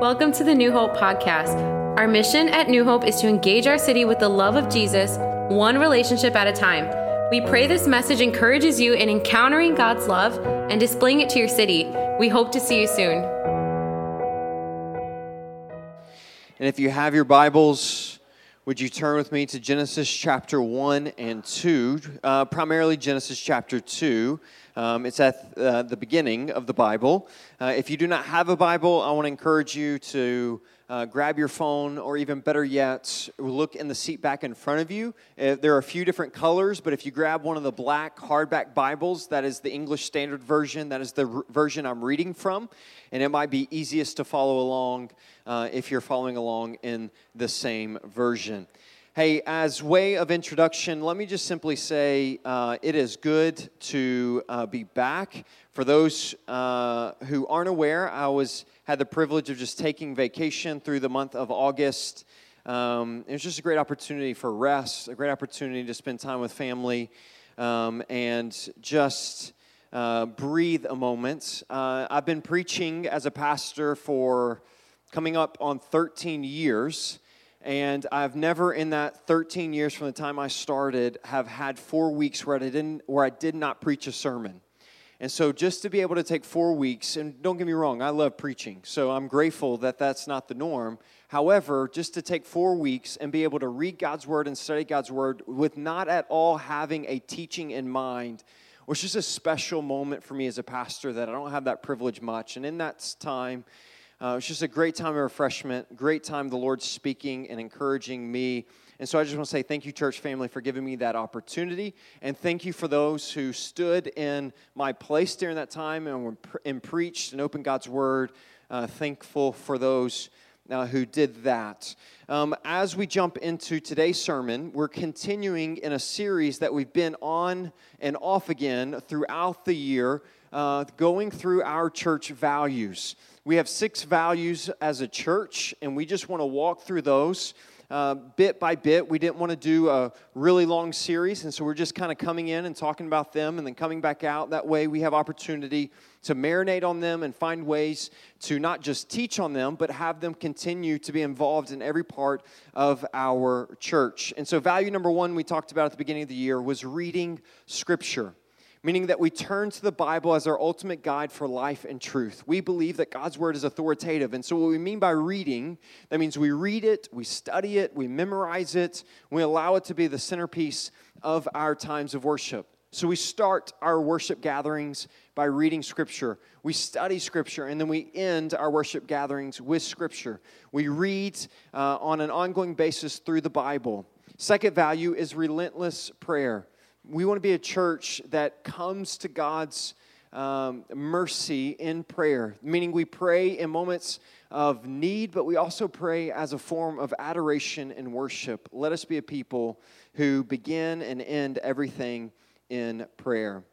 Welcome to the New Hope podcast. Our mission at New Hope is to engage our city with the love of Jesus, one relationship at a time. We pray this message encourages you in encountering God's love and displaying it to your city. We hope to see you soon. And if you have your Bibles, would you turn with me to Genesis chapter 1 and 2, uh, primarily Genesis chapter 2. Um, it's at uh, the beginning of the Bible. Uh, if you do not have a Bible, I want to encourage you to uh, grab your phone, or even better yet, look in the seat back in front of you. Uh, there are a few different colors, but if you grab one of the black hardback Bibles, that is the English Standard Version, that is the r- version I'm reading from, and it might be easiest to follow along uh, if you're following along in the same version. Hey, as way of introduction, let me just simply say uh, it is good to uh, be back. For those uh, who aren't aware, I was had the privilege of just taking vacation through the month of August. Um, it was just a great opportunity for rest, a great opportunity to spend time with family, um, and just uh, breathe a moment. Uh, I've been preaching as a pastor for coming up on 13 years. And I've never, in that 13 years from the time I started, have had four weeks where I didn't, where I did not preach a sermon. And so, just to be able to take four weeks, and don't get me wrong, I love preaching, so I'm grateful that that's not the norm. However, just to take four weeks and be able to read God's word and study God's word with not at all having a teaching in mind was just a special moment for me as a pastor that I don't have that privilege much. And in that time, uh, it's just a great time of refreshment, great time the Lord's speaking and encouraging me. And so I just want to say thank you, church family, for giving me that opportunity. And thank you for those who stood in my place during that time and, and preached and opened God's word. Uh, thankful for those uh, who did that. Um, as we jump into today's sermon, we're continuing in a series that we've been on and off again throughout the year, uh, going through our church values. We have six values as a church, and we just want to walk through those. Uh, bit by bit. We didn't want to do a really long series, and so we're just kind of coming in and talking about them and then coming back out. That way, we have opportunity to marinate on them and find ways to not just teach on them, but have them continue to be involved in every part of our church. And so, value number one we talked about at the beginning of the year was reading Scripture meaning that we turn to the Bible as our ultimate guide for life and truth. We believe that God's word is authoritative. And so, what we mean by reading, that means we read it, we study it, we memorize it, we allow it to be the centerpiece of our times of worship. So, we start our worship gatherings by reading Scripture. We study Scripture, and then we end our worship gatherings with Scripture. We read uh, on an ongoing basis through the Bible. Second value is relentless prayer we want to be a church that comes to God's um, mercy in prayer, meaning we pray in moments of need, but we also pray as a form of adoration and worship. Let us be a people who begin and end everything in prayer.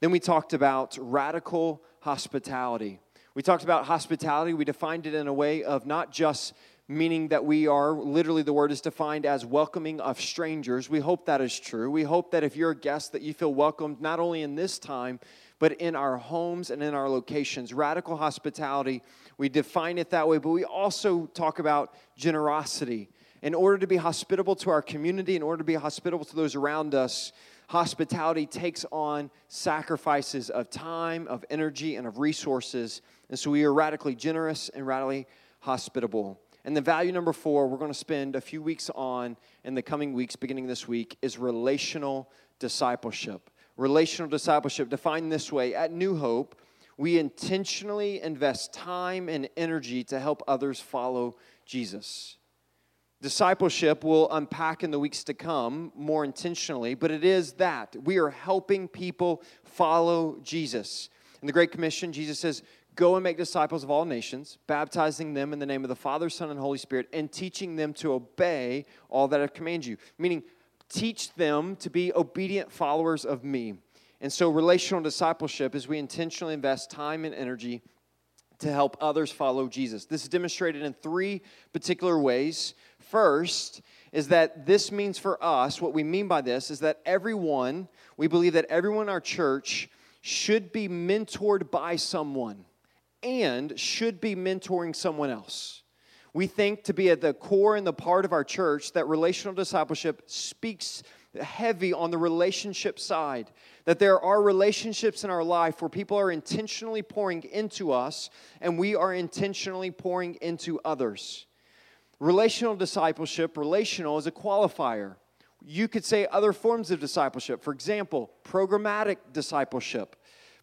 Then we talked about radical hospitality. We talked about hospitality. We defined it in a way of not just meaning that we are literally the word is defined as welcoming of strangers. We hope that is true. We hope that if you're a guest that you feel welcomed not only in this time but in our homes and in our locations. Radical hospitality, we define it that way, but we also talk about generosity. In order to be hospitable to our community, in order to be hospitable to those around us, hospitality takes on sacrifices of time, of energy, and of resources. And so we are radically generous and radically hospitable. And the value number four, we're going to spend a few weeks on in the coming weeks, beginning this week, is relational discipleship. Relational discipleship, defined this way at New Hope, we intentionally invest time and energy to help others follow Jesus. Discipleship will unpack in the weeks to come more intentionally, but it is that we are helping people follow Jesus. In the Great Commission, Jesus says, Go and make disciples of all nations, baptizing them in the name of the Father, Son, and Holy Spirit, and teaching them to obey all that I command you. Meaning, teach them to be obedient followers of me. And so, relational discipleship is we intentionally invest time and energy to help others follow Jesus. This is demonstrated in three particular ways. First, is that this means for us, what we mean by this is that everyone, we believe that everyone in our church should be mentored by someone and should be mentoring someone else. We think to be at the core and the part of our church that relational discipleship speaks heavy on the relationship side. That there are relationships in our life where people are intentionally pouring into us and we are intentionally pouring into others. Relational discipleship, relational is a qualifier. You could say other forms of discipleship. For example, programmatic discipleship.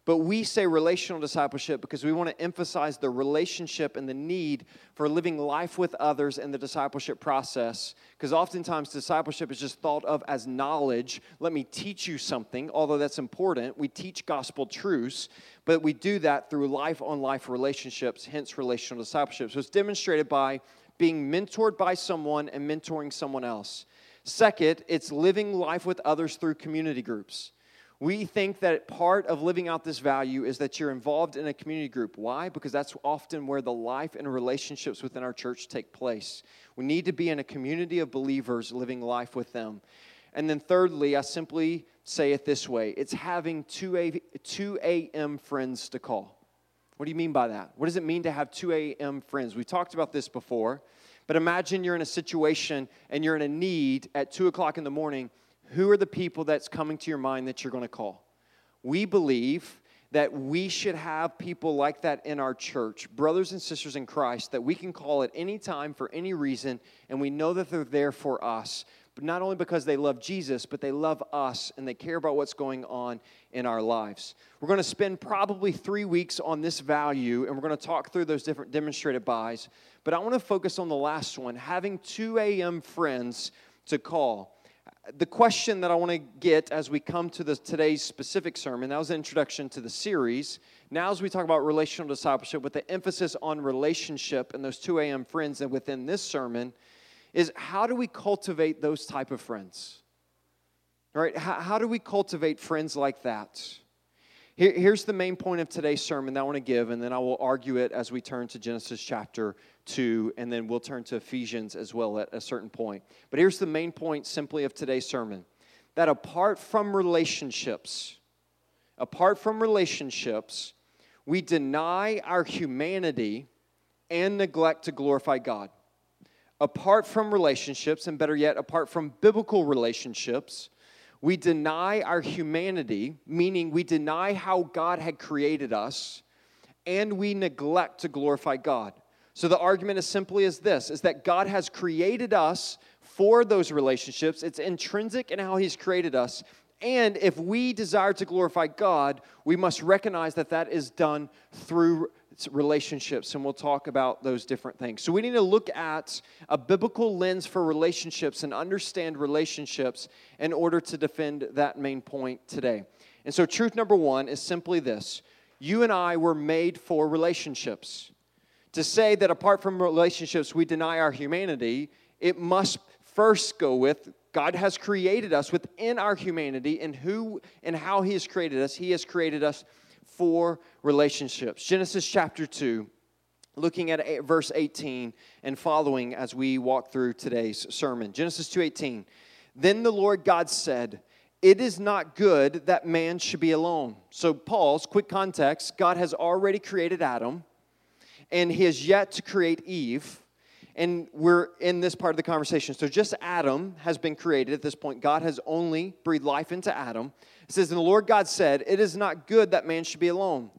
But we say relational discipleship because we want to emphasize the relationship and the need for living life with others in the discipleship process. Because oftentimes discipleship is just thought of as knowledge. Let me teach you something, although that's important. We teach gospel truths, but we do that through life on life relationships, hence relational discipleship. So it's demonstrated by being mentored by someone and mentoring someone else. Second, it's living life with others through community groups. We think that part of living out this value is that you're involved in a community group. Why? Because that's often where the life and relationships within our church take place. We need to be in a community of believers living life with them. And then, thirdly, I simply say it this way it's having 2 a, 2 a.m. friends to call. What do you mean by that? What does it mean to have 2 a.m. friends? We talked about this before, but imagine you're in a situation and you're in a need at 2 o'clock in the morning who are the people that's coming to your mind that you're going to call? We believe that we should have people like that in our church, brothers and sisters in Christ, that we can call at any time for any reason, and we know that they're there for us. But not only because they love Jesus, but they love us and they care about what's going on in our lives. We're going to spend probably three weeks on this value, and we're going to talk through those different demonstrated buys. But I want to focus on the last one having 2 a.m. friends to call the question that I want to get as we come to the, today's specific sermon, that was the introduction to the series. Now, as we talk about relational discipleship with the emphasis on relationship and those 2 a.m. friends, and within this sermon, is how do we cultivate those type of friends? Right? How, how do we cultivate friends like that? Here, here's the main point of today's sermon that I want to give, and then I will argue it as we turn to Genesis chapter 2, and then we'll turn to Ephesians as well at a certain point. But here's the main point simply of today's sermon that apart from relationships, apart from relationships, we deny our humanity and neglect to glorify God. Apart from relationships, and better yet, apart from biblical relationships, we deny our humanity, meaning we deny how God had created us, and we neglect to glorify God. So the argument is simply as this is that God has created us for those relationships. It's intrinsic in how he's created us. And if we desire to glorify God, we must recognize that that is done through relationships, and we'll talk about those different things. So, we need to look at a biblical lens for relationships and understand relationships in order to defend that main point today. And so, truth number one is simply this you and I were made for relationships. To say that apart from relationships we deny our humanity, it must first go with God has created us within our humanity and who and how He has created us. He has created us for relationships. Genesis chapter 2, looking at verse 18 and following as we walk through today's sermon. Genesis 2:18. Then the Lord God said, "It is not good that man should be alone." So Paul's quick context, God has already created Adam and he has yet to create Eve. And we're in this part of the conversation. So just Adam has been created at this point. God has only breathed life into Adam. It says, And the Lord God said, It is not good that man should be alone.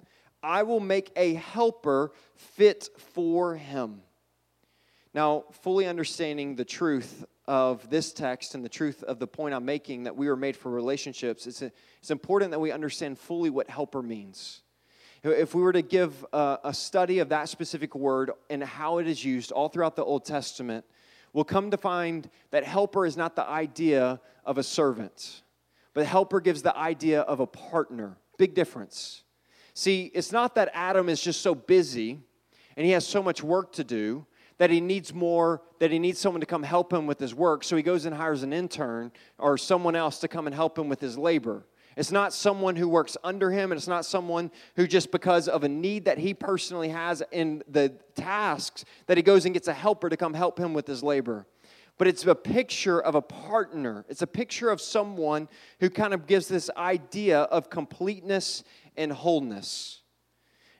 I will make a helper fit for him. Now, fully understanding the truth of this text and the truth of the point I'm making that we were made for relationships, it's, a, it's important that we understand fully what helper means. If we were to give a, a study of that specific word and how it is used all throughout the Old Testament, we'll come to find that helper is not the idea of a servant. But helper gives the idea of a partner. Big difference. See, it's not that Adam is just so busy and he has so much work to do that he needs more, that he needs someone to come help him with his work. So he goes and hires an intern or someone else to come and help him with his labor. It's not someone who works under him, and it's not someone who just because of a need that he personally has in the tasks that he goes and gets a helper to come help him with his labor but it's a picture of a partner. It's a picture of someone who kind of gives this idea of completeness and wholeness.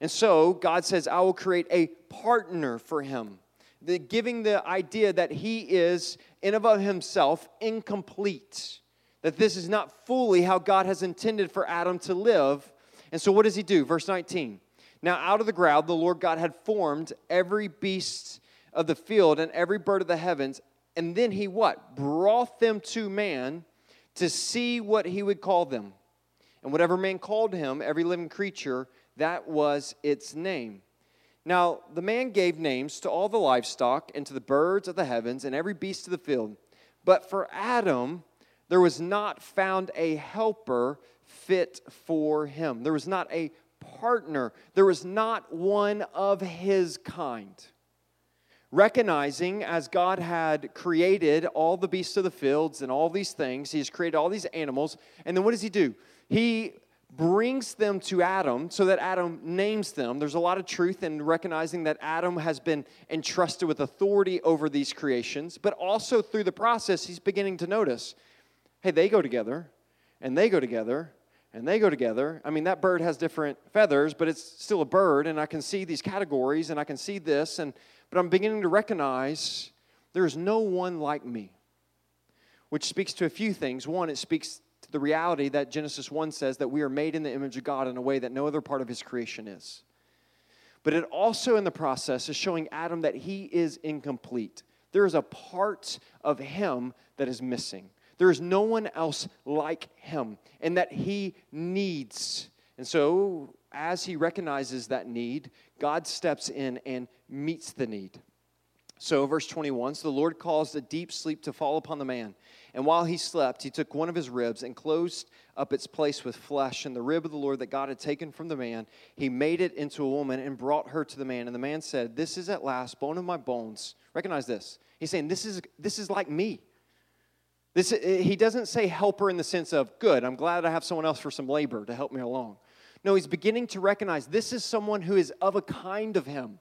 And so God says, I will create a partner for him, the, giving the idea that he is, in of himself, incomplete, that this is not fully how God has intended for Adam to live. And so what does he do? Verse 19. Now, out of the ground, the Lord God had formed every beast of the field and every bird of the heavens. And then he what? Brought them to man to see what he would call them. And whatever man called him, every living creature, that was its name. Now, the man gave names to all the livestock and to the birds of the heavens and every beast of the field. But for Adam, there was not found a helper fit for him. There was not a partner. There was not one of his kind. Recognizing as God had created all the beasts of the fields and all these things, He has created all these animals. And then what does He do? He brings them to Adam so that Adam names them. There's a lot of truth in recognizing that Adam has been entrusted with authority over these creations, but also through the process, he's beginning to notice hey, they go together, and they go together, and they go together. I mean, that bird has different feathers, but it's still a bird, and I can see these categories, and I can see this, and but I'm beginning to recognize there is no one like me. Which speaks to a few things. One, it speaks to the reality that Genesis 1 says that we are made in the image of God in a way that no other part of his creation is. But it also, in the process, is showing Adam that he is incomplete. There is a part of him that is missing. There is no one else like him, and that he needs. And so, as he recognizes that need, God steps in and meets the need. So, verse 21 So the Lord caused a deep sleep to fall upon the man. And while he slept, he took one of his ribs and closed up its place with flesh. And the rib of the Lord that God had taken from the man, he made it into a woman and brought her to the man. And the man said, This is at last bone of my bones. Recognize this. He's saying, This is, this is like me. This, uh, he doesn't say helper in the sense of, Good, I'm glad I have someone else for some labor to help me along. No, he's beginning to recognize this is someone who is of a kind of him,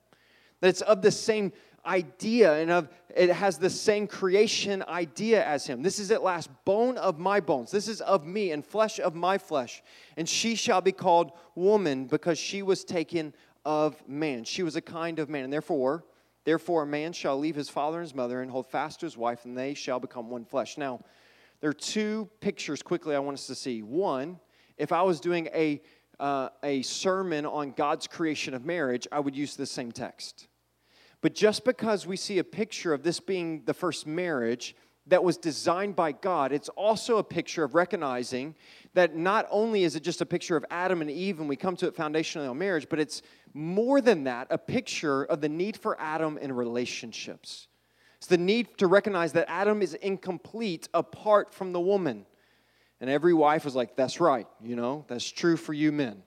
that it's of the same idea and of it has the same creation idea as him. This is at last bone of my bones. This is of me and flesh of my flesh. And she shall be called woman because she was taken of man. She was a kind of man. And therefore, therefore a man shall leave his father and his mother and hold fast to his wife, and they shall become one flesh. Now, there are two pictures quickly I want us to see. One, if I was doing a uh, a sermon on God's creation of marriage, I would use the same text. But just because we see a picture of this being the first marriage that was designed by God, it's also a picture of recognizing that not only is it just a picture of Adam and Eve and we come to it foundationally on marriage, but it's more than that, a picture of the need for Adam in relationships. It's the need to recognize that Adam is incomplete apart from the woman. And every wife was like, That's right, you know, that's true for you men.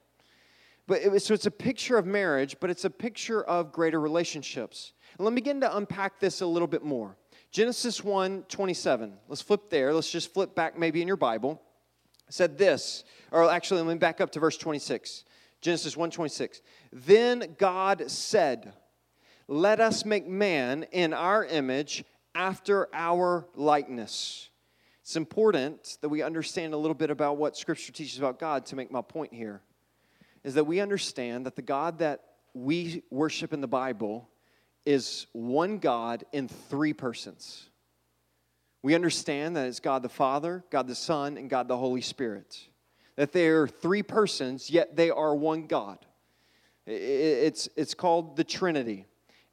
But it was, so it's a picture of marriage, but it's a picture of greater relationships. And let me begin to unpack this a little bit more. Genesis 1 27. Let's flip there. Let's just flip back maybe in your Bible. It said this, or actually, let me back up to verse 26. Genesis 1 26. Then God said, Let us make man in our image after our likeness. It's important that we understand a little bit about what Scripture teaches about God to make my point here. Is that we understand that the God that we worship in the Bible is one God in three persons. We understand that it's God the Father, God the Son, and God the Holy Spirit. That they are three persons, yet they are one God. It's, it's called the Trinity.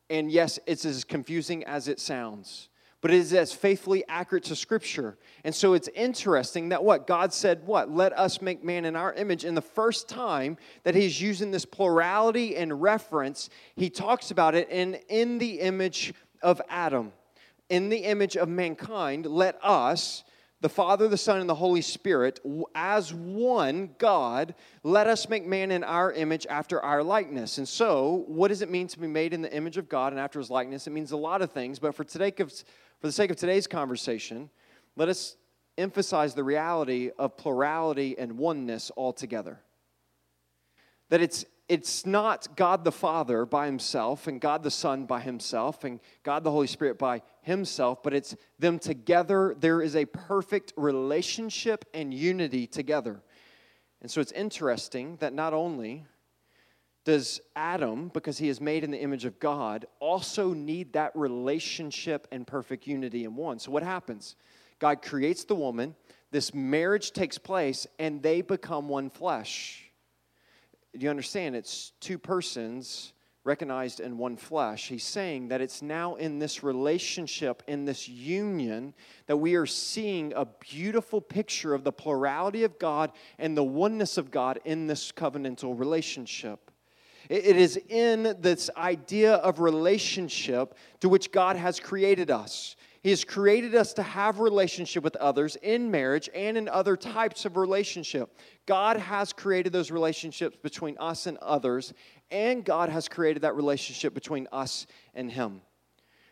And yes, it's as confusing as it sounds but it is as faithfully accurate to Scripture. And so it's interesting that what? God said, what? Let us make man in our image. And the first time that he's using this plurality and reference, he talks about it in, in the image of Adam. In the image of mankind, let us, the Father, the Son, and the Holy Spirit, as one God, let us make man in our image after our likeness. And so, what does it mean to be made in the image of God and after his likeness? It means a lot of things, but for today, for the sake of today's conversation, let us emphasize the reality of plurality and oneness altogether. That it's, it's not God the Father by himself and God the Son by himself and God the Holy Spirit by himself, but it's them together. There is a perfect relationship and unity together. And so it's interesting that not only does Adam, because he is made in the image of God, also need that relationship and perfect unity in one? So, what happens? God creates the woman, this marriage takes place, and they become one flesh. Do you understand? It's two persons recognized in one flesh. He's saying that it's now in this relationship, in this union, that we are seeing a beautiful picture of the plurality of God and the oneness of God in this covenantal relationship. It is in this idea of relationship to which God has created us. He has created us to have relationship with others in marriage and in other types of relationship. God has created those relationships between us and others, and God has created that relationship between us and Him.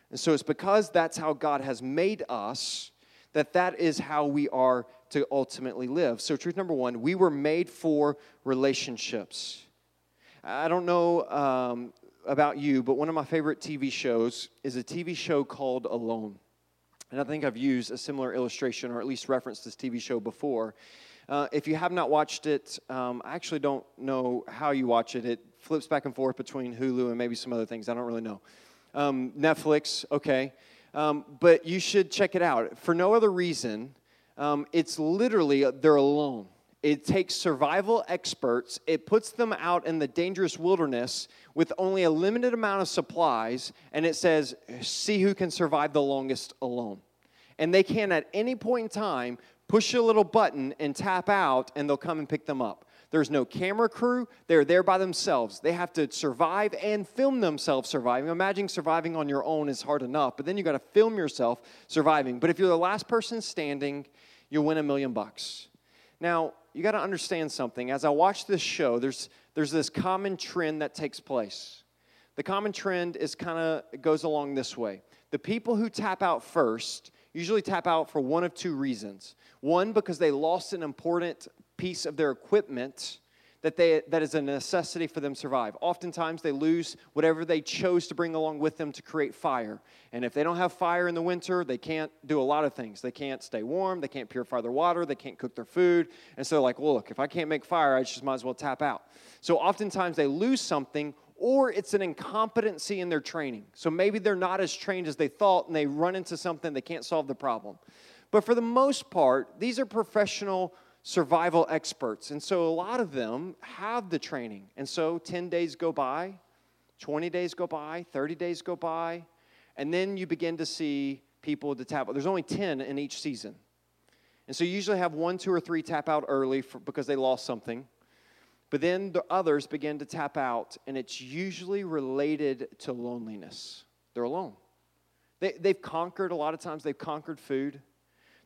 And so it's because that's how God has made us that that is how we are to ultimately live. So, truth number one, we were made for relationships. I don't know um, about you, but one of my favorite TV shows is a TV show called Alone. And I think I've used a similar illustration or at least referenced this TV show before. Uh, if you have not watched it, um, I actually don't know how you watch it. It flips back and forth between Hulu and maybe some other things. I don't really know. Um, Netflix, okay. Um, but you should check it out. For no other reason, um, it's literally, they're alone. It takes survival experts, it puts them out in the dangerous wilderness with only a limited amount of supplies, and it says, see who can survive the longest alone. And they can, at any point in time, push a little button and tap out, and they'll come and pick them up. There's no camera crew. They're there by themselves. They have to survive and film themselves surviving. Imagine surviving on your own is hard enough, but then you got to film yourself surviving. But if you're the last person standing, you'll win a million bucks. Now, you got to understand something. As I watch this show, there's, there's this common trend that takes place. The common trend is kind of goes along this way. The people who tap out first usually tap out for one of two reasons. One, because they lost an important piece of their equipment that, they, that is a necessity for them to survive. Oftentimes, they lose whatever they chose to bring along with them to create fire. And if they don't have fire in the winter, they can't do a lot of things. They can't stay warm, they can't purify their water, they can't cook their food. And so, like, well, look, if I can't make fire, I just might as well tap out. So, oftentimes, they lose something or it's an incompetency in their training. So maybe they're not as trained as they thought and they run into something they can't solve the problem. But for the most part, these are professional survival experts. And so a lot of them have the training. And so 10 days go by, 20 days go by, 30 days go by, and then you begin to see people to tap out. There's only 10 in each season. And so you usually have one, two, or three tap out early for, because they lost something. But then the others begin to tap out, and it's usually related to loneliness. They're alone. They, they've conquered, a lot of times, they've conquered food.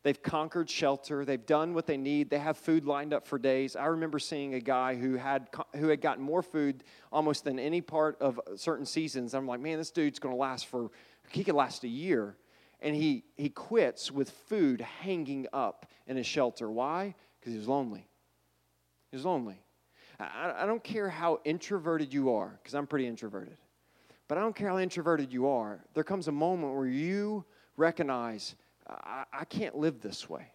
They've conquered shelter. They've done what they need. They have food lined up for days. I remember seeing a guy who had who had gotten more food almost than any part of certain seasons. I'm like, man, this dude's going to last for he could last a year, and he he quits with food hanging up in his shelter. Why? Because he was lonely. He was lonely. I, I don't care how introverted you are, because I'm pretty introverted. But I don't care how introverted you are. There comes a moment where you recognize I, I can't live this way.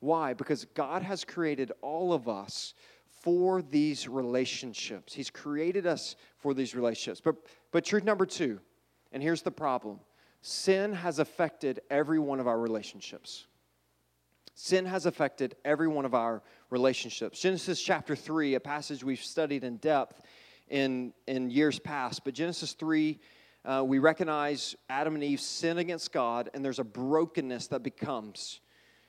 Why? Because God has created all of us for these relationships. He's created us for these relationships. But, but truth number two, and here's the problem sin has affected every one of our relationships. Sin has affected every one of our relationships. Genesis chapter 3, a passage we've studied in depth in, in years past, but Genesis 3 uh, we recognize Adam and Eve sin against God, and there's a brokenness that becomes.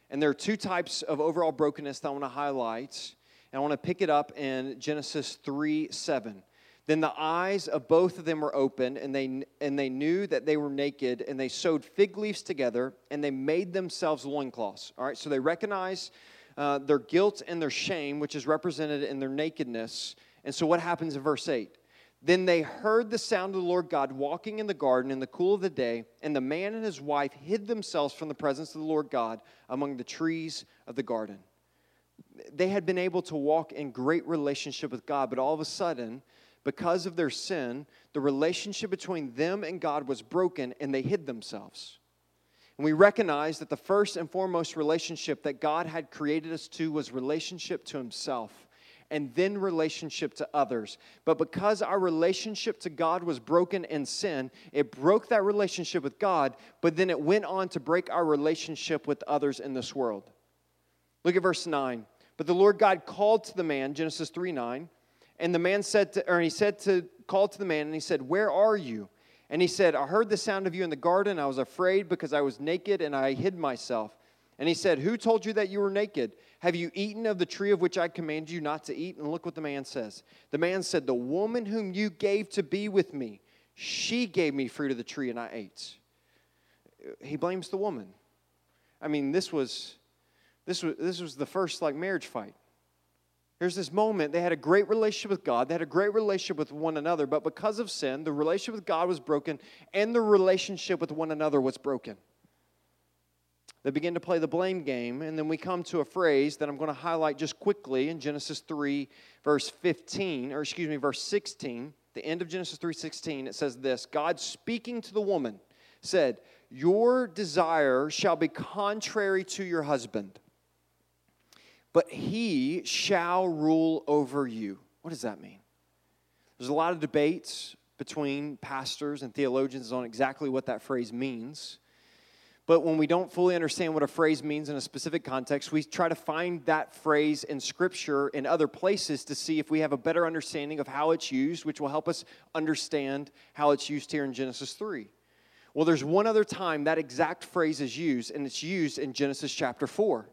And there are two types of overall brokenness that I want to highlight. And I want to pick it up in Genesis 3 7. Then the eyes of both of them were opened, and they, and they knew that they were naked, and they sewed fig leaves together, and they made themselves loincloths. All right, so they recognize uh, their guilt and their shame, which is represented in their nakedness. And so what happens in verse 8? Then they heard the sound of the Lord God walking in the garden in the cool of the day, and the man and his wife hid themselves from the presence of the Lord God among the trees of the garden. They had been able to walk in great relationship with God, but all of a sudden, because of their sin, the relationship between them and God was broken and they hid themselves. And we recognize that the first and foremost relationship that God had created us to was relationship to Himself. And then relationship to others. But because our relationship to God was broken in sin, it broke that relationship with God, but then it went on to break our relationship with others in this world. Look at verse 9. But the Lord God called to the man, Genesis 3 9, and the man said to, or he said to, called to the man, and he said, Where are you? And he said, I heard the sound of you in the garden. I was afraid because I was naked and I hid myself. And he said, Who told you that you were naked? Have you eaten of the tree of which I commanded you not to eat? And look what the man says. The man said, The woman whom you gave to be with me, she gave me fruit of the tree and I ate. He blames the woman. I mean, this was this was, this was the first like marriage fight. Here's this moment. They had a great relationship with God. They had a great relationship with one another. But because of sin, the relationship with God was broken and the relationship with one another was broken. They begin to play the blame game. And then we come to a phrase that I'm going to highlight just quickly in Genesis 3, verse 15, or excuse me, verse 16. The end of Genesis 3:16, it says this God speaking to the woman said, Your desire shall be contrary to your husband but he shall rule over you. What does that mean? There's a lot of debates between pastors and theologians on exactly what that phrase means. But when we don't fully understand what a phrase means in a specific context, we try to find that phrase in Scripture in other places to see if we have a better understanding of how it's used, which will help us understand how it's used here in Genesis 3. Well, there's one other time that exact phrase is used, and it's used in Genesis chapter 4.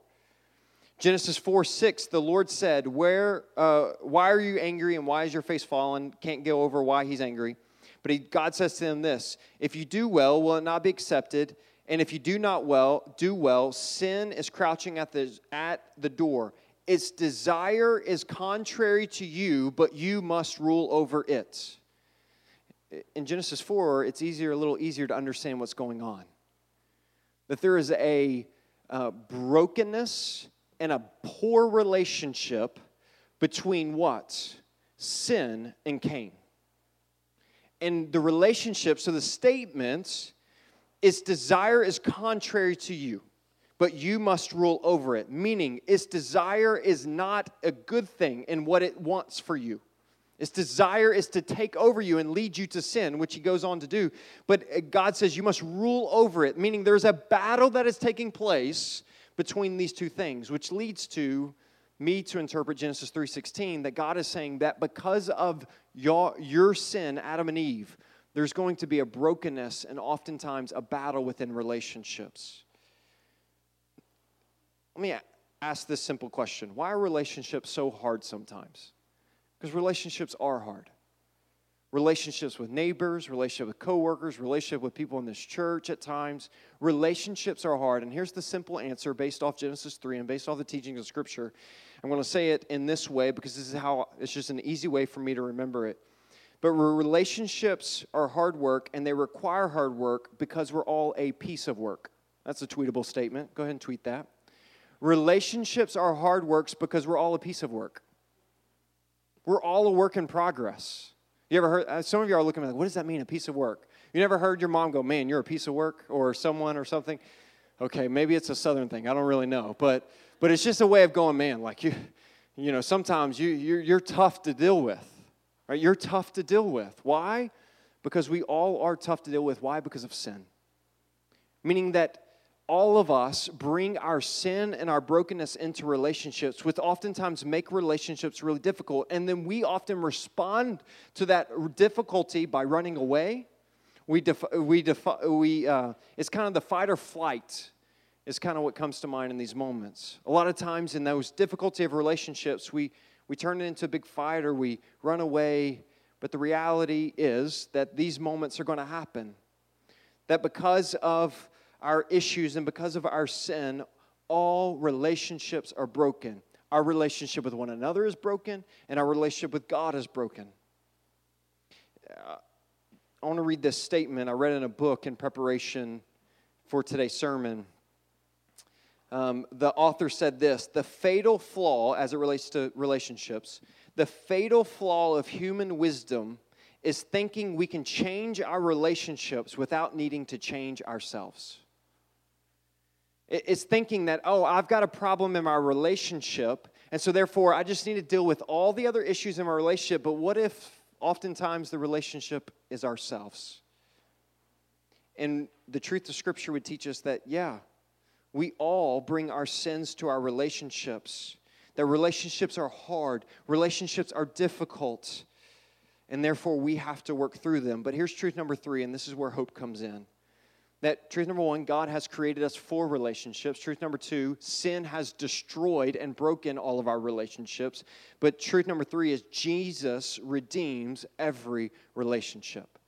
Genesis 4 6, the Lord said, Where, uh, Why are you angry and why is your face fallen? Can't go over why he's angry. But he, God says to them this If you do well, will it not be accepted? And if you do not well, do well, sin is crouching at the, at the door. Its desire is contrary to you, but you must rule over it. In Genesis 4, it's easier, a little easier to understand what's going on. That there is a uh, brokenness and a poor relationship between what? Sin and Cain. And the relationship, so the statement, its desire is contrary to you, but you must rule over it. Meaning, its desire is not a good thing in what it wants for you. Its desire is to take over you and lead you to sin, which he goes on to do. But uh, God says you must rule over it, meaning there's a battle that is taking place between these two things, which leads to me to interpret Genesis 3:16 that God is saying that because of your, your sin, Adam and Eve, there's going to be a brokenness and oftentimes a battle within relationships. Let me ask this simple question Why are relationships so hard sometimes? Because relationships are hard relationships with neighbors, relationship with coworkers, relationship with people in this church at times. Relationships are hard. And here's the simple answer based off Genesis 3 and based off the teachings of Scripture. I'm going to say it in this way because this is how it's just an easy way for me to remember it. But relationships are hard work and they require hard work because we're all a piece of work. That's a tweetable statement. Go ahead and tweet that. Relationships are hard works because we're all a piece of work. We're all a work in progress. You ever heard, uh, some of you are looking at me like, what does that mean, a piece of work? You never heard your mom go, man, you're a piece of work, or someone or something? Okay, maybe it's a southern thing. I don't really know. But, but it's just a way of going, man, like you, you know, sometimes you, you're, you're tough to deal with, right? You're tough to deal with. Why? Because we all are tough to deal with. Why? Because of sin. Meaning that all of us bring our sin and our brokenness into relationships, which oftentimes make relationships really difficult. And then we often respond to that difficulty by running away. We, def- we, def- we uh, it's kind of the fight or flight is kind of what comes to mind in these moments. A lot of times in those difficulty of relationships, we, we turn it into a big fight or we run away. But the reality is that these moments are going to happen. That because of our issues and because of our sin, all relationships are broken. Our relationship with one another is broken, and our relationship with God is broken. Uh, I want to read this statement I read in a book in preparation for today's sermon. Um, the author said this The fatal flaw, as it relates to relationships, the fatal flaw of human wisdom is thinking we can change our relationships without needing to change ourselves. It's thinking that, oh, I've got a problem in my relationship, And so, therefore, I just need to deal with all the other issues in my relationship. But what if oftentimes the relationship is ourselves? And the truth of Scripture would teach us that, yeah, we all bring our sins to our relationships, that relationships are hard, relationships are difficult, and therefore we have to work through them. But here's truth number three, and this is where hope comes in. That truth number one, God has created us for relationships. Truth number two, sin has destroyed and broken all of our relationships. But truth number three is Jesus redeems every relationship.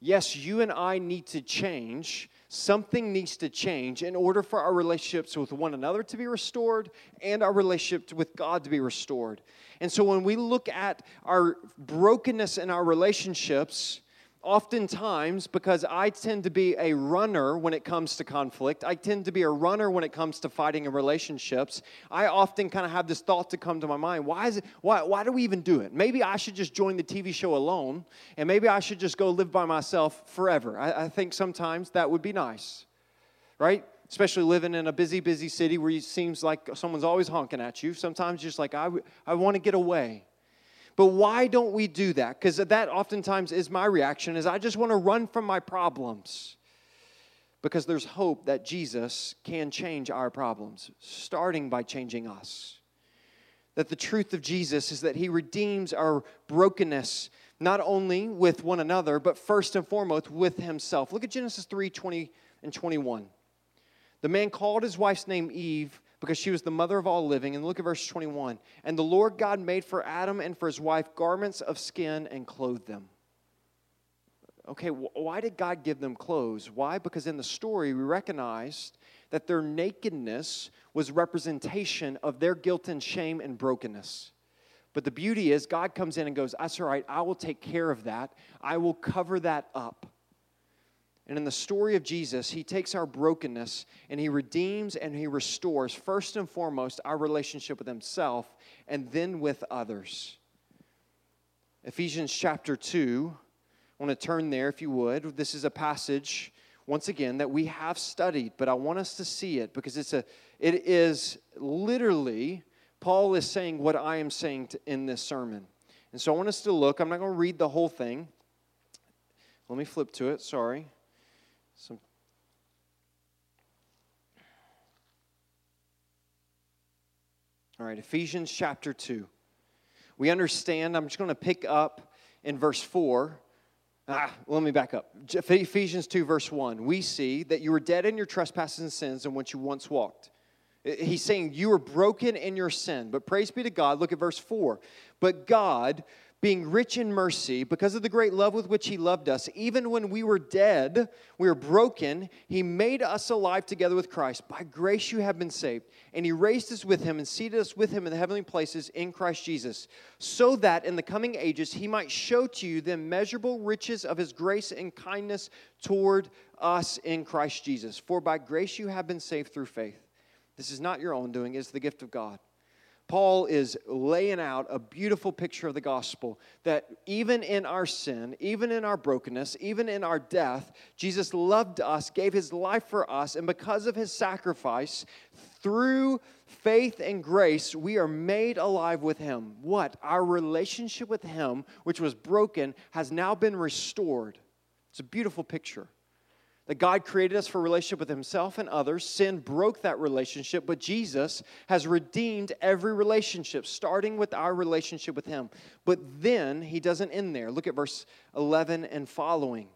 Yes, you and I need to change. Something needs to change in order for our relationships with one another to be restored and our relationship with God to be restored. And so when we look at our brokenness in our relationships, oftentimes because I tend to be a runner when it comes to conflict. I tend to be a runner when it comes to fighting in relationships. I often kind of have this thought to come to my mind why, is it, why, why do we even do it? Maybe I should just join the TV show alone, and maybe I should just go live by myself forever. I, I think sometimes that would be nice, right? Especially living in a busy, busy city where it seems like someone's always honking at you. Sometimes you're just like, I, I want to get away. But why don't we do that? Because that oftentimes is my reaction is I just want to run from my problems. Because there's hope that Jesus can change our problems, starting by changing us. That the truth of Jesus is that he redeems our brokenness, not only with one another, but first and foremost with himself. Look at Genesis 3 20 and 21. The man called his wife's name Eve because she was the mother of all living. And look at verse 21. And the Lord God made for Adam and for his wife garments of skin and clothed them. Okay, why did God give them clothes? Why? Because in the story we recognized that their nakedness was representation of their guilt and shame and brokenness. But the beauty is, God comes in and goes, That's all right, I will take care of that. I will cover that up. And in the story of Jesus, he takes our brokenness and he redeems and he restores, first and foremost, our relationship with himself and then with others. Ephesians chapter 2, I want to turn there if you would. This is a passage, once again, that we have studied, but I want us to see it because it's a, it is literally, Paul is saying what I am saying to, in this sermon. And so I want us to look. I'm not going to read the whole thing. Let me flip to it, sorry. Some All right, Ephesians chapter 2. We understand, I'm just going to pick up in verse 4. Ah, let me back up. Ephesians 2, verse 1. We see that you were dead in your trespasses and sins in which you once walked. He's saying you were broken in your sin. But praise be to God. Look at verse 4. But God, being rich in mercy, because of the great love with which He loved us, even when we were dead, we were broken, He made us alive together with Christ. By grace you have been saved. And He raised us with Him and seated us with Him in the heavenly places in Christ Jesus, so that in the coming ages He might show to you the immeasurable riches of His grace and kindness toward us in Christ Jesus. For by grace you have been saved through faith. This is not your own doing, it's the gift of God Paul is laying out a beautiful picture of the gospel that even in our sin, even in our brokenness, even in our death, Jesus loved us, gave his life for us, and because of his sacrifice, through faith and grace, we are made alive with him. What? Our relationship with him, which was broken, has now been restored. It's a beautiful picture. That God created us for relationship with Himself and others. Sin broke that relationship, but Jesus has redeemed every relationship, starting with our relationship with Him. But then He doesn't end there. Look at verse 11 and following.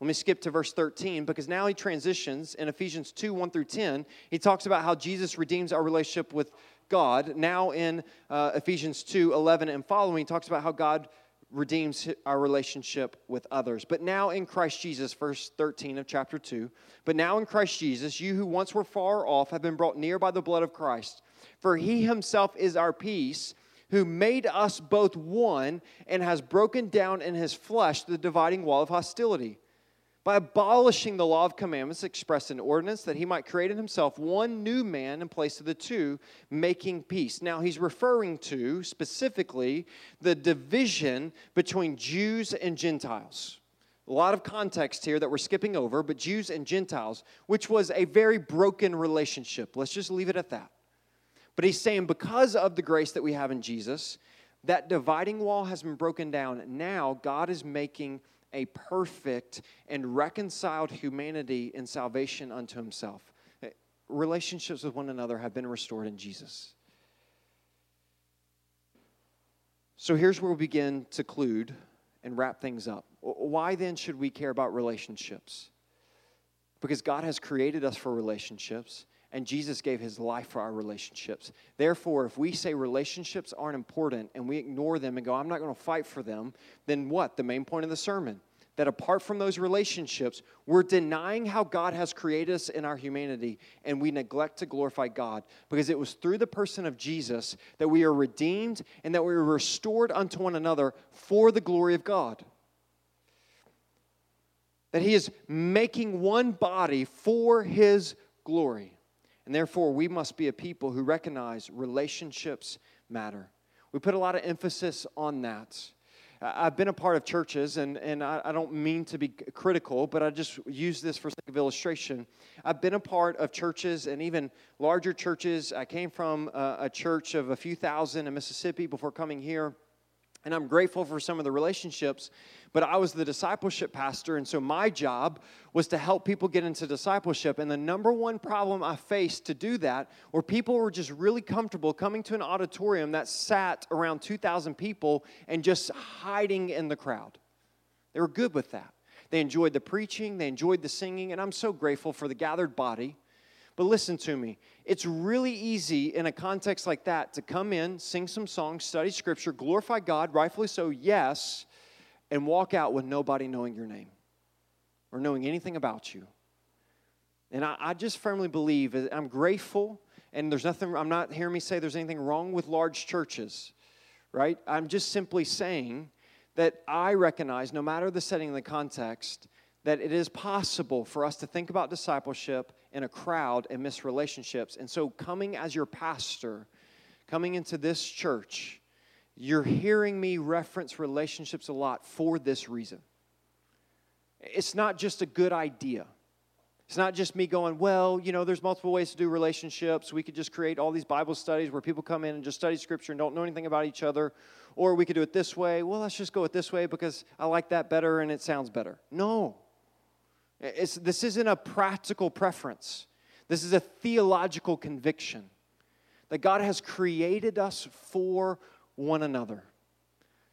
Let me skip to verse 13 because now he transitions in Ephesians 2 1 through 10. He talks about how Jesus redeems our relationship with God. Now in uh, Ephesians 2 11 and following, he talks about how God redeems our relationship with others. But now in Christ Jesus, verse 13 of chapter 2, but now in Christ Jesus, you who once were far off have been brought near by the blood of Christ. For he himself is our peace, who made us both one and has broken down in his flesh the dividing wall of hostility by abolishing the law of commandments expressed in ordinance, that he might create in himself one new man in place of the two, making peace. Now, he's referring to specifically the division between Jews and Gentiles. A lot of context here that we're skipping over, but Jews and Gentiles, which was a very broken relationship. Let's just leave it at that. But he's saying because of the grace that we have in Jesus, that dividing wall has been broken down. Now God is making a perfect and reconciled humanity in salvation unto himself. Eh, relationships with one another have been restored in Jesus. So here's where we begin to conclude and wrap things up. Why then should we care about relationships? Because God has created us for relationships and Jesus gave his life for our relationships. Therefore, if we say relationships aren't important and we ignore them and go, I'm not going to fight for them, then what? The main point of the sermon that apart from those relationships, we're denying how God has created us in our humanity and we neglect to glorify God because it was through the person of Jesus that we are redeemed and that we are restored unto one another for the glory of God. That He is making one body for His glory. And therefore, we must be a people who recognize relationships matter. We put a lot of emphasis on that. I've been a part of churches, and, and I, I, don't mean to be critical, but I just use this for sake of illustration. I've been a part of churches and even larger churches. I came from a, a church of a few thousand in Mississippi before coming here. And I'm grateful for some of the relationships, but I was the discipleship pastor, and so my job was to help people get into discipleship. And the number one problem I faced to do that were people were just really comfortable coming to an auditorium that sat around 2,000 people and just hiding in the crowd. They were good with that. They enjoyed the preaching, they enjoyed the singing, and I'm so grateful for the gathered body. But listen to me. It's really easy in a context like that to come in, sing some songs, study scripture, glorify God, rightfully so, yes, and walk out with nobody knowing your name or knowing anything about you. And I, I just firmly believe, I'm grateful, and there's nothing, I'm not hearing me say there's anything wrong with large churches, right? I'm just simply saying that I recognize, no matter the setting and the context, that it is possible for us to think about discipleship in a crowd and miss relationships. And so, coming as your pastor, coming into this church, you're hearing me reference relationships a lot for this reason. It's not just a good idea. It's not just me going, well, you know, there's multiple ways to do relationships. We could just create all these Bible studies where people come in and just study scripture and don't know anything about each other. Or we could do it this way. Well, let's just go it this way because I like that better and it sounds better. No. It's, this isn't a practical preference, this is a theological conviction that God has created us for one another,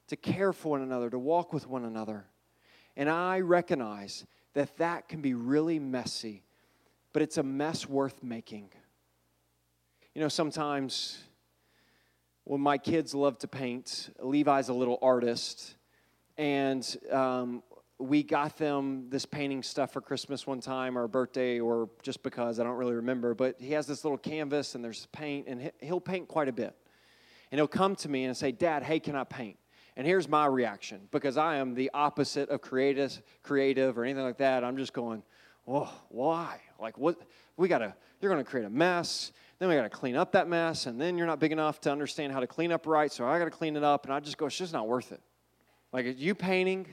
to care for one another, to walk with one another. And I recognize that that can be really messy, but it's a mess worth making. You know, sometimes when my kids love to paint, Levi's a little artist, and um, we got them this painting stuff for Christmas one time or birthday or just because I don't really remember. But he has this little canvas and there's paint and he'll paint quite a bit. And he'll come to me and say, Dad, hey, can I paint? And here's my reaction because I am the opposite of creative, creative or anything like that. I'm just going, oh, why? Like, what? We got to, you're to create a mess. Then we got to clean up that mess. And then you're not big enough to understand how to clean up right. So I got to clean it up. And I just go, it's just not worth it. Like, you painting,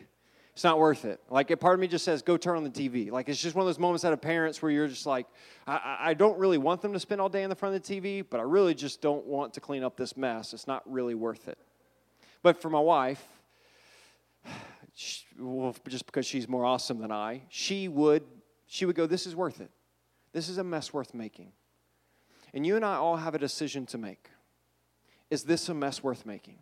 it's not worth it. Like, a part of me just says, go turn on the TV. Like, it's just one of those moments out of parents where you're just like, I, I don't really want them to spend all day in the front of the TV, but I really just don't want to clean up this mess. It's not really worth it. But for my wife, she, well, just because she's more awesome than I, she would, she would go, this is worth it. This is a mess worth making. And you and I all have a decision to make. Is this a mess worth making?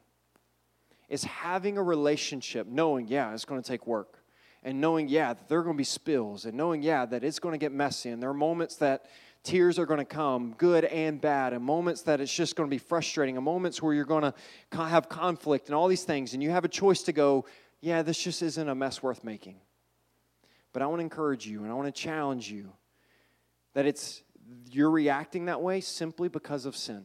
Is having a relationship, knowing, yeah, it's going to take work. And knowing, yeah, that there are going to be spills. And knowing, yeah, that it's going to get messy. And there are moments that tears are going to come, good and bad. And moments that it's just going to be frustrating. And moments where you're going to have conflict and all these things. And you have a choice to go, yeah, this just isn't a mess worth making. But I want to encourage you and I want to challenge you that it's you're reacting that way simply because of sin.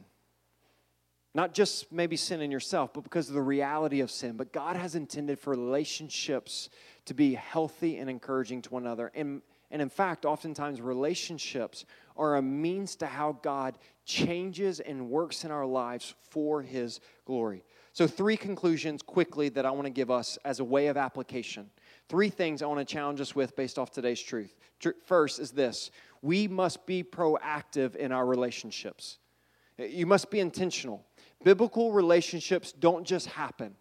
Not just maybe sin in yourself, but because of the reality of sin. But God has intended for relationships to be healthy and encouraging to one another. And, and in fact, oftentimes relationships are a means to how God changes and works in our lives for His glory. So, three conclusions quickly that I want to give us as a way of application. Three things I want to challenge us with based off today's truth. First is this we must be proactive in our relationships. You must be intentional. Biblical relationships don't just happen.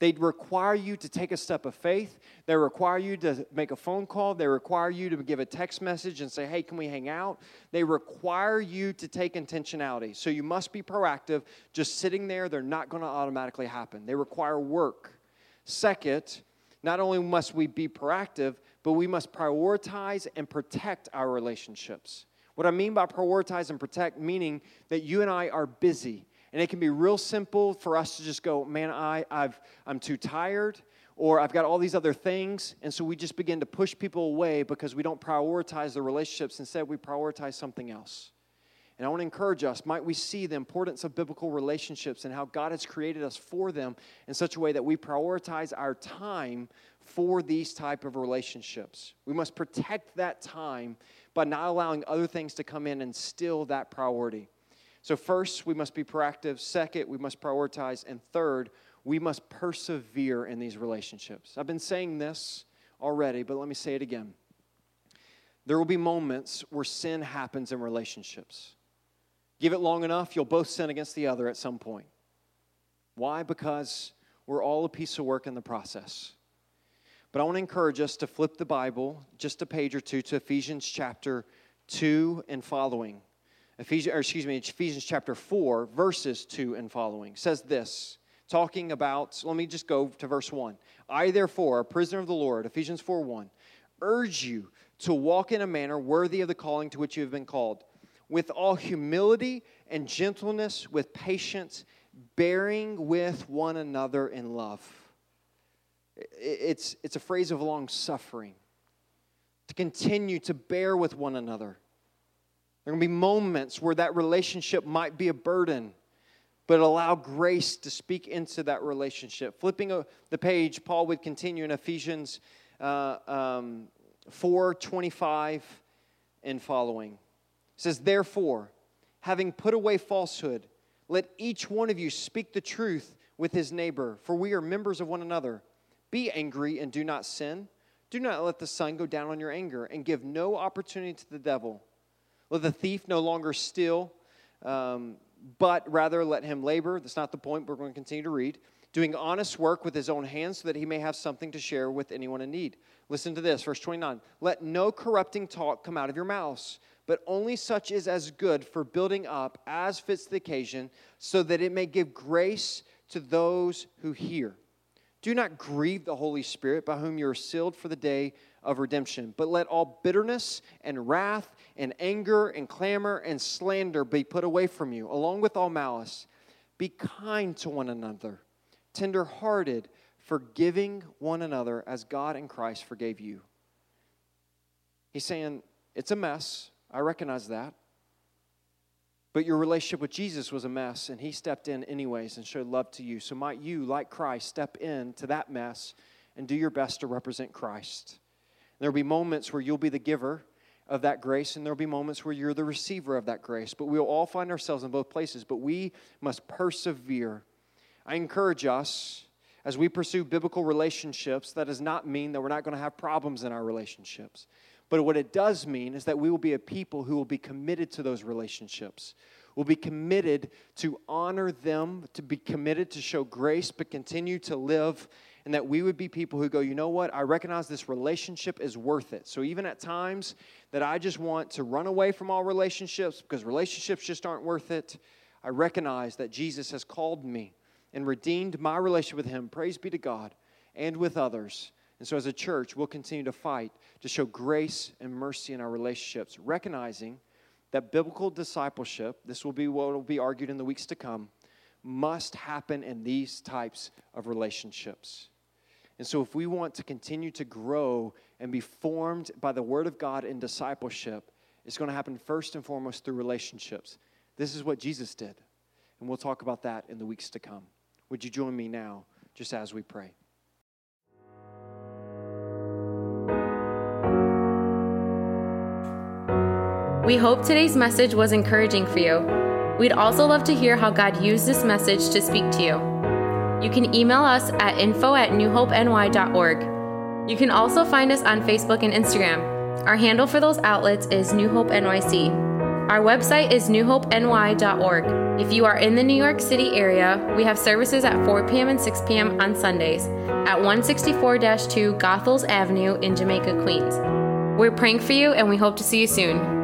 They require you to take a step of faith. They require you to make a phone call. They require you to give a text message and say, hey, can we hang out? They require you to take intentionality. So you must be proactive. Just sitting there, they're not going to automatically happen. They require work. Second, not only must we be proactive, but we must prioritize and protect our relationships. What I mean by prioritize and protect, meaning that you and I are busy. And it can be real simple for us to just go, man, I, I've, I'm too tired, or I've got all these other things. And so we just begin to push people away because we don't prioritize the relationships. Instead, we prioritize something else. And I want to encourage us, might we see the importance of biblical relationships and how God has created us for them in such a way that we prioritize our time for these type of relationships. We must protect that time by not allowing other things to come in and steal that priority. So, first, we must be proactive. Second, we must prioritize. And third, we must persevere in these relationships. I've been saying this already, but let me say it again. There will be moments where sin happens in relationships. Give it long enough, you'll both sin against the other at some point. Why? Because we're all a piece of work in the process. But I want to encourage us to flip the Bible just a page or two to Ephesians chapter 2 and following. Ephesians, or excuse me, Ephesians chapter 4, verses 2 and following says this, talking about, let me just go to verse 1. I, therefore, a prisoner of the Lord, Ephesians 4 1, urge you to walk in a manner worthy of the calling to which you have been called, with all humility and gentleness, with patience, bearing with one another in love. It's, it's a phrase of long suffering, to continue to bear with one another there are going to be moments where that relationship might be a burden, but allow grace to speak into that relationship. Flipping the page, Paul would continue in Ephesians uh, um, 4 25 and following. It says, Therefore, having put away falsehood, let each one of you speak the truth with his neighbor, for we are members of one another. Be angry and do not sin. Do not let the sun go down on your anger, and give no opportunity to the devil. Let the thief no longer steal, um, but rather let him labor. That's not the point. We're going to continue to read. Doing honest work with his own hands so that he may have something to share with anyone in need. Listen to this, verse 29. Let no corrupting talk come out of your mouths, but only such is as good for building up as fits the occasion, so that it may give grace to those who hear. Do not grieve the Holy Spirit, by whom you are sealed for the day of redemption. But let all bitterness and wrath and anger and clamor and slander be put away from you, along with all malice. Be kind to one another, tenderhearted, forgiving one another as God in Christ forgave you. He's saying, It's a mess. I recognize that. But your relationship with Jesus was a mess, and He stepped in anyways and showed love to you. So might you, like Christ, step in to that mess and do your best to represent Christ. There'll be moments where you'll be the giver of that grace, and there'll be moments where you're the receiver of that grace. But we'll all find ourselves in both places, but we must persevere. I encourage us as we pursue biblical relationships, that does not mean that we're not going to have problems in our relationships. But what it does mean is that we will be a people who will be committed to those relationships. We'll be committed to honor them, to be committed to show grace, but continue to live and that we would be people who go, you know what, I recognize this relationship is worth it. So even at times that I just want to run away from all relationships because relationships just aren't worth it, I recognize that Jesus has called me and redeemed my relationship with Him. Praise be to God and with others. And so, as a church, we'll continue to fight to show grace and mercy in our relationships, recognizing that biblical discipleship, this will be what will be argued in the weeks to come, must happen in these types of relationships. And so, if we want to continue to grow and be formed by the Word of God in discipleship, it's going to happen first and foremost through relationships. This is what Jesus did. And we'll talk about that in the weeks to come. Would you join me now, just as we pray? We hope today's message was encouraging for you. We'd also love to hear how God used this message to speak to you. You can email us at info at newhopeny.org. You can also find us on Facebook and Instagram. Our handle for those outlets is New Hope NYC. Our website is newhopeny.org. If you are in the New York City area, we have services at 4 p.m. and 6 p.m. on Sundays at 164 2 Goethals Avenue in Jamaica, Queens. We're praying for you and we hope to see you soon.